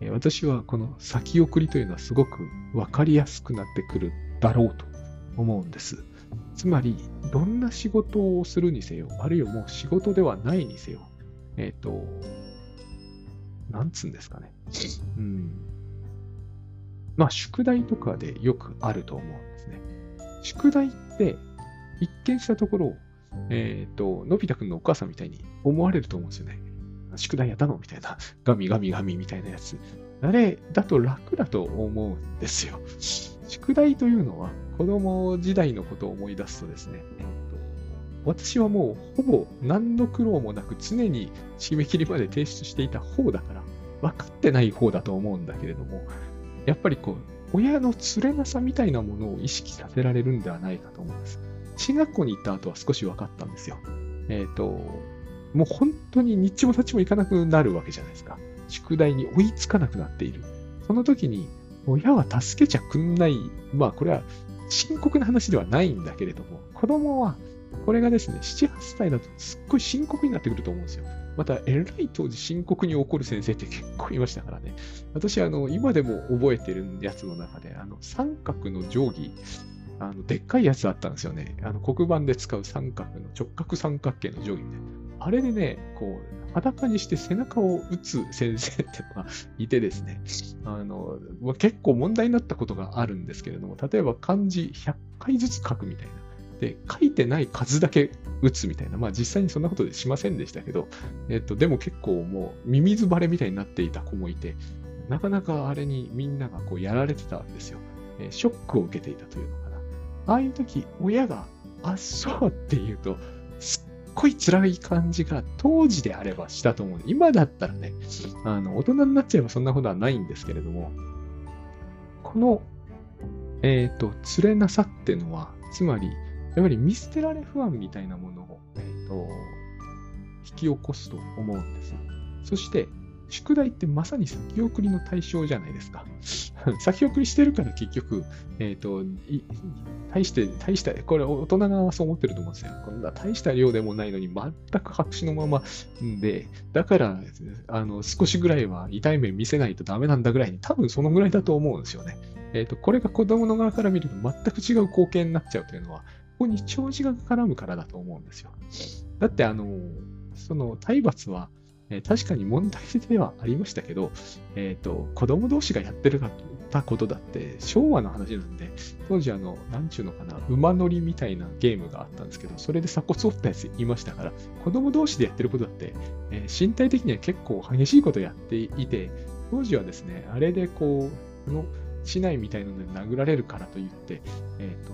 え、私はこの先送りというのはすごくわかりやすくなってくるだろうと思うんです。つまり、どんな仕事をするにせよ、あるいはもう仕事ではないにせよ、えっ、と、なんつうんですかね。うん。まあ、宿題とかでよくあると思うんですね。宿題って、一見したところ、えっ、ー、と、のび太くんのお母さんみたいに思われると思うんですよね。宿題やったのみたいな。ガミガミガミみたいなやつ。あれだと楽だと思うんですよ。宿題というのは子供時代のことを思い出すとですね、私はもうほぼ何の苦労もなく常に締め切りまで提出していた方だから、分かってない方だと思うんだけれども、やっぱりこう、親の連れなさみたいなものを意識させられるんではないかと思うんです。中学校に行った後は少し分かったんですよ。えっ、ー、と、もう本当に日中も立ちも行かなくなるわけじゃないですか。宿題に追いつかなくなっている。その時に、親は助けちゃくんない。まあ、これは深刻な話ではないんだけれども、子供はこれがですね、7、8歳だとすっごい深刻になってくると思うんですよ。また、えらい当時深刻に怒る先生って結構いましたからね。私、あの、今でも覚えてるやつの中で、あの、三角の定規、あの、でっかいやつあったんですよね。あの、黒板で使う三角の直角三角形の定規みたいな。あれでね、こう、裸にして背中を打つ先生っていうのがいてですね、あの、結構問題になったことがあるんですけれども、例えば漢字100回ずつ書くみたいな。で、書いてない数だけ打つみたいな。まあ実際にそんなことでしませんでしたけど、えっと、でも結構もうミミズバレみたいになっていた子もいて、なかなかあれにみんながこうやられてたわけですよ。え、ショックを受けていたというのかな。ああいう時、親が、あっ、そうって言うと、すっごい辛い感じが当時であればしたと思う。今だったらね、あの、大人になっちゃえばそんなことはないんですけれども、この、えっ、と、釣れなさってのは、つまり、やっぱり見捨てられ不安みたいなものを、えっ、と、引き起こすと思うんです。そして、宿題ってまさに先送りの対象じゃないですか。先送りしてるから結局、えっ、と、大して、大した、これ大人がそう思ってると思うんですよ。こんな大した量でもないのに全く白紙のままで、だから、あの、少しぐらいは痛い目見せないとダメなんだぐらいに、多分そのぐらいだと思うんですよね。えっ、と、これが子供の側から見ると全く違う光景になっちゃうというのは、ここに長寿が絡むからだと思うんですよ。だって、あの、その体罰は、え、確かに問題ではありましたけど、えっ、ー、と、子供同士がやってるたことだって昭和の話なんで、当時あの、なんちゅうのかな、馬乗りみたいなゲームがあったんですけど、それで鎖骨折ったやついましたから、子供同士でやってることだって、えー、身体的には結構激しいことやっていて、当時はですね、あれでこう、この、市内みたいなので殴られるからといって、えっ、ー、と、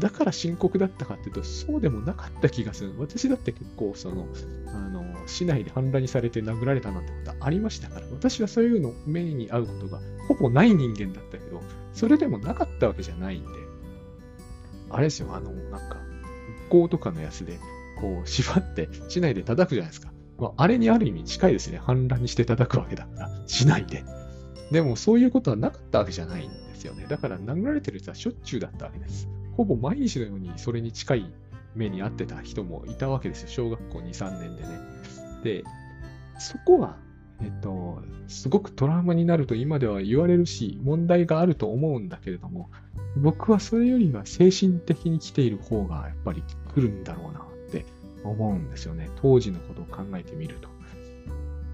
だから深刻だったかっていうと、そうでもなかった気がする。私だって結構、その、あの、市内で反乱にされて殴られたなんてことありましたから、私はそういうの目に遭うことがほぼない人間だったけど、それでもなかったわけじゃないんで、あれですよ、あの、なんか、学校とかのやつで、こう、縛って市内で叩くじゃないですか。まあ、あれにある意味近いですね。反乱にして叩くわけだから、市内で。でも、そういうことはなかったわけじゃないんですよね。だから、殴られてる人はしょっちゅうだったわけです。ほぼ毎日のようにそれに近い目に遭ってた人もいたわけですよ。小学校2、3年でね。で、そこは、えっと、すごくトラウマになると今では言われるし、問題があると思うんだけれども、僕はそれよりは精神的に来ている方がやっぱり来るんだろうなって思うんですよね。当時のことを考えてみると。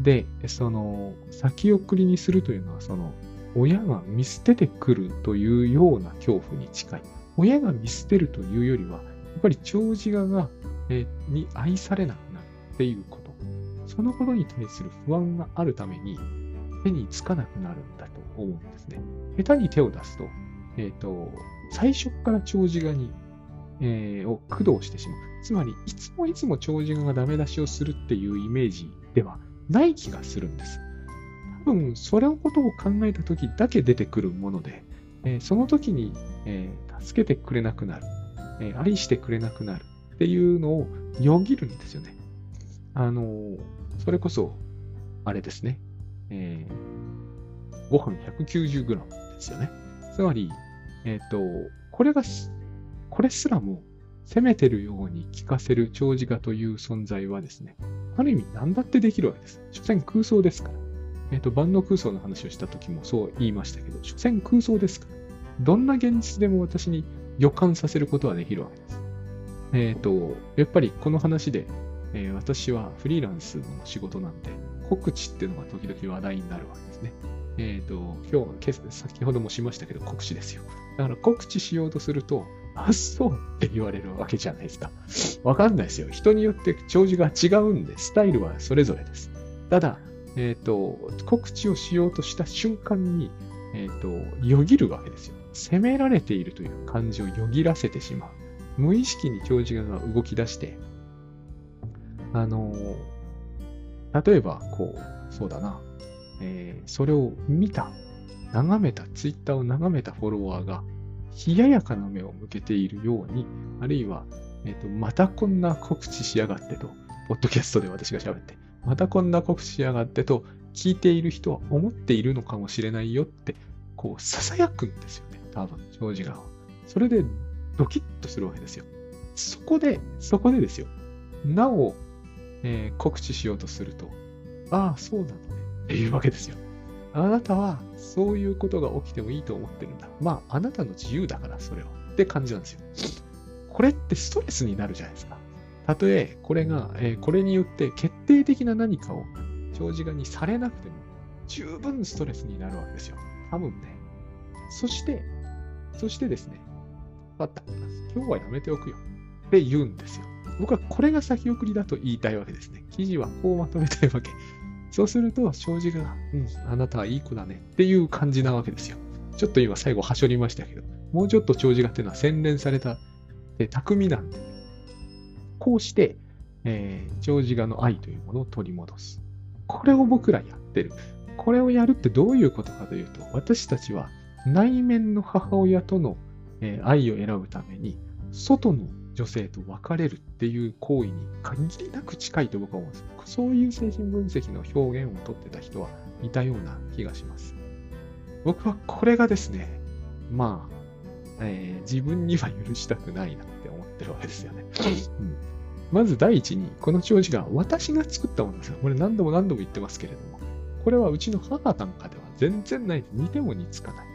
で、その、先送りにするというのは、その、親が見捨ててくるというような恐怖に近い。親が見捨てるというよりは、やっぱり長寿画が、えー、に愛されなくなるっていうこと。そのことに対する不安があるために、手につかなくなるんだと思うんですね。下手に手を出すと、えっ、ー、と、最初から長寿画に、えー、を駆動してしまう。つまり、いつもいつも長寿画がダメ出しをするっていうイメージではない気がするんです。多分、それのことを考えた時だけ出てくるもので、えー、その時に、えー、助けてくれなくなる、えー、愛してくれなくなるっていうのをよぎるんですよね。あのー、それこそ、あれですね。えー、ご飯 190g ですよね。つまり、えっ、ー、と、これが、これすらも攻めてるように聞かせる長寿画という存在はですね、ある意味何だってできるわけです。所詮空想ですから。えっ、ー、と、万能空想の話をした時もそう言いましたけど、所詮空想ですから。どんな現実でも私に予感させることはできるわけです。えっ、ー、と、やっぱりこの話で、えー、私はフリーランスの仕事なんで、告知っていうのが時々話題になるわけですね。えっ、ー、と、今日、先ほどもしましたけど、告知ですよ。だから告知しようとすると、あっ、そうって言われるわけじゃないですか。わかんないですよ。人によって長寿が違うんで、スタイルはそれぞれです。ただ、えっ、ー、と、告知をしようとした瞬間に、えっ、ー、と、よぎるわけですよ。責められているという感じをよぎらせてしまう。無意識に長寿が動き出して、あの、例えば、こう、そうだな、えー、それを見た、眺めた、ツイッターを眺めたフォロワーが、冷ややかな目を向けているように、あるいは、えっ、ー、と、またこんな告知しやがってと、ポッドキャストで私が喋って、またこんな告知しやがってと、聞いている人は思っているのかもしれないよって、こう、囁くんですよね。多分、長寿が。それで、ドキッとするわけですよ。そこで、そこでですよ。なお、えー、告知しようとすると、ああ、そうなのね。っていうわけですよ。あなたは、そういうことが起きてもいいと思ってるんだ。まあ、あなたの自由だから、それは。って感じなんですよ。これってストレスになるじゃないですか。たとえ、これが、えー、これによって決定的な何かを長寿画にされなくても、十分ストレスになるわけですよ。多分ね。そして、そしてですね、わかった。今日はやめておくよ。って言うんですよ。僕はこれが先送りだと言いたいわけですね。記事はこうまとめたいわけ。そうすると、正直が、うん、あなたはいい子だねっていう感じなわけですよ。ちょっと今最後はしょりましたけど、もうちょっと長寿画っていうのは洗練された、え巧みなんで、こうして、えー、長寿画の愛というものを取り戻す。これを僕らやってる。これをやるってどういうことかというと、私たちは内面の母親との、え愛を選ぶために、外の女性と別れるっていう行為に限りなく近いと僕は思うんです。そういう精神分析の表現をとってた人はいたような気がします。僕はこれがですね、まあ、えー自分には許したくないなって思ってるわけですよね。うんまず第一に、この弔辞が私が作ったものです。これ何度も何度も言ってますけれども、これはうちの母なんかでは全然ない。似ても似つかない。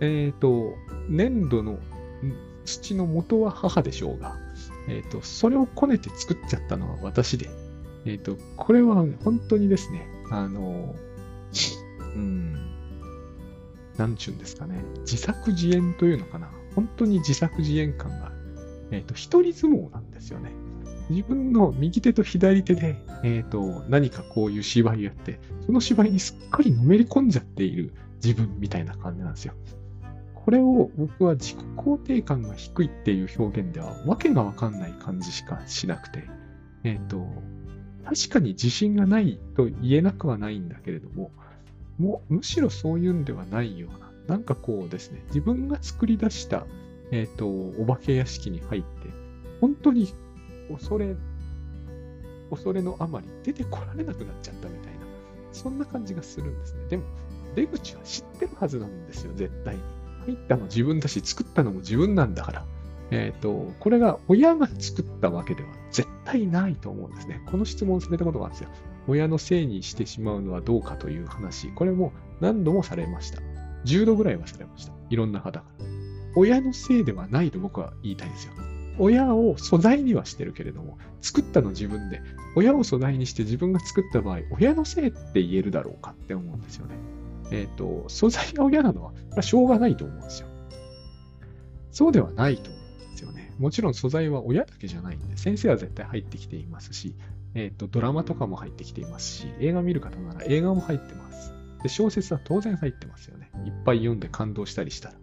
えっ、と、粘土の土の元は母でしょうが、えっ、と、それをこねて作っちゃったのは私で、えっ、と、これは本当にですね、あの、うん、なんちゅうんですかね、自作自演というのかな。本当に自作自演感がある。えっ、と、一人相撲なんですよね。自分の右手と左手で、えっ、と、何かこういう芝居をやって、その芝居にすっかりのめり込んじゃっている自分みたいな感じなんですよ。これを僕は自己肯定感が低いっていう表現ではわけがわかんない感じしかしなくて、えっ、と、確かに自信がないと言えなくはないんだけれども、もうむしろそういうんではないような、なんかこうですね、自分が作り出した、えっ、と、お化け屋敷に入って、本当に恐れ、恐れのあまり出てこられなくなっちゃったみたいな、そんな感じがするんですね。でも、出口は知ってるはずなんですよ、絶対に。入ったの自分だし、作ったのも自分なんだから。えっ、と、これが親が作ったわけでは絶対ないと思うんですね。この質問をされたことがあるんですよ。親のせいにしてしまうのはどうかという話。これも何度もされました。10度ぐらいはされました。いろんな方から。親のせいではないと僕は言いたいんですよ。親を素材にはしてるけれども、作ったの自分で、親を素材にして自分が作った場合、親のせいって言えるだろうかって思うんですよね。えっ、と、素材が親なのは、これはしょうがないと思うんですよ。そうではないと思うんですよね。もちろん素材は親だけじゃないんで、先生は絶対入ってきていますし、えっ、と、ドラマとかも入ってきていますし、映画見る方なら映画も入ってます。で、小説は当然入ってますよね。いっぱい読んで感動したりしたら。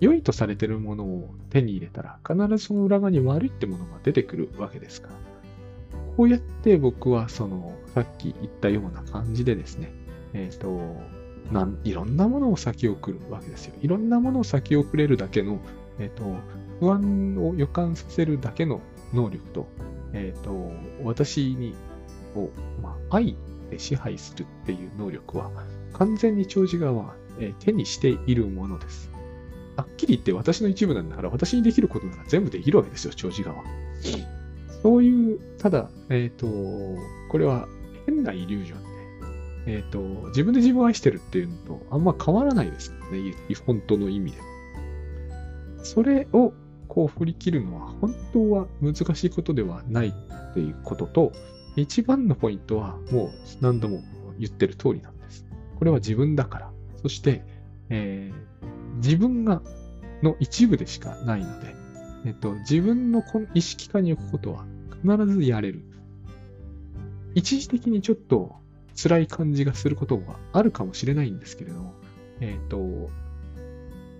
良いとされてるものを手に入れたら、必ずその裏側に悪いってものが出てくるわけですから。こうやって僕は、その、さっき言ったような感じでですね、えっ、と、なんいろんなものを先送るわけですよ。いろんなものを先送れるだけの、えっ、と、不安を予感させるだけの能力と、えっ、と、私に、を、まあ、愛で支配するっていう能力は、完全に長寿側は、えー手にしているものです。はっきり言って私の一部なんだから、私にできることなら全部できるわけですよ、長寿側。そういう、ただ、えっ、と、これは変なイリュージョン、えっ、と、自分で自分を愛してるっていうのとあんま変わらないですからね、本当の意味で。それをこう振り切るのは本当は難しいことではないっていうことと、一番のポイントはもう何度も言ってる通りなんです。これは自分だから。そして、えー自分がの一部でしかないので、えっと、自分のこの意識化に置くことは必ずやれる。一時的にちょっと辛い感じがすることがあるかもしれないんですけれども、えっと、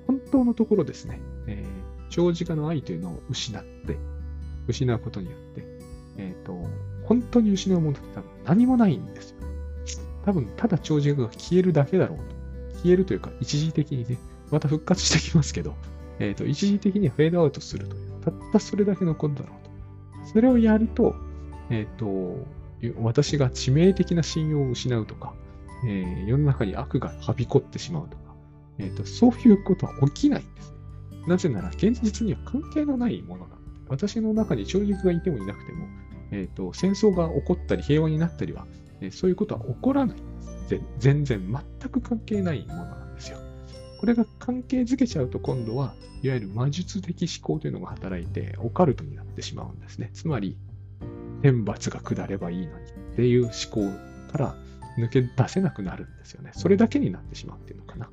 本当のところですね、えー長時間の愛というのを失って、失うことによって、えっと、本当に失うものって多分何もないんですよ。多分、ただ長時間が消えるだけだろうと。消えるというか、一時的にね、また復活してきますけど、えっ、と、一時的にフェードアウトするという、たったそれだけのことだろうと。それをやると、えっ、と、私が致命的な信用を失うとか、えー世の中に悪がはびこってしまうとか、えっ、と、そういうことは起きないんです。なぜなら、現実には関係のないものなので、私の中に超軸がいてもいなくても、えっ、と、戦争が起こったり平和になったりは、えーそういうことは起こらないんです。全然全く関係ないものなんですよ。これが関係づけちゃうと今度は、いわゆる魔術的思考というのが働いて、オカルトになってしまうんですね。つまり、天罰が下ればいいのにっていう思考から抜け出せなくなるんですよね。それだけになってしまっていうのかな。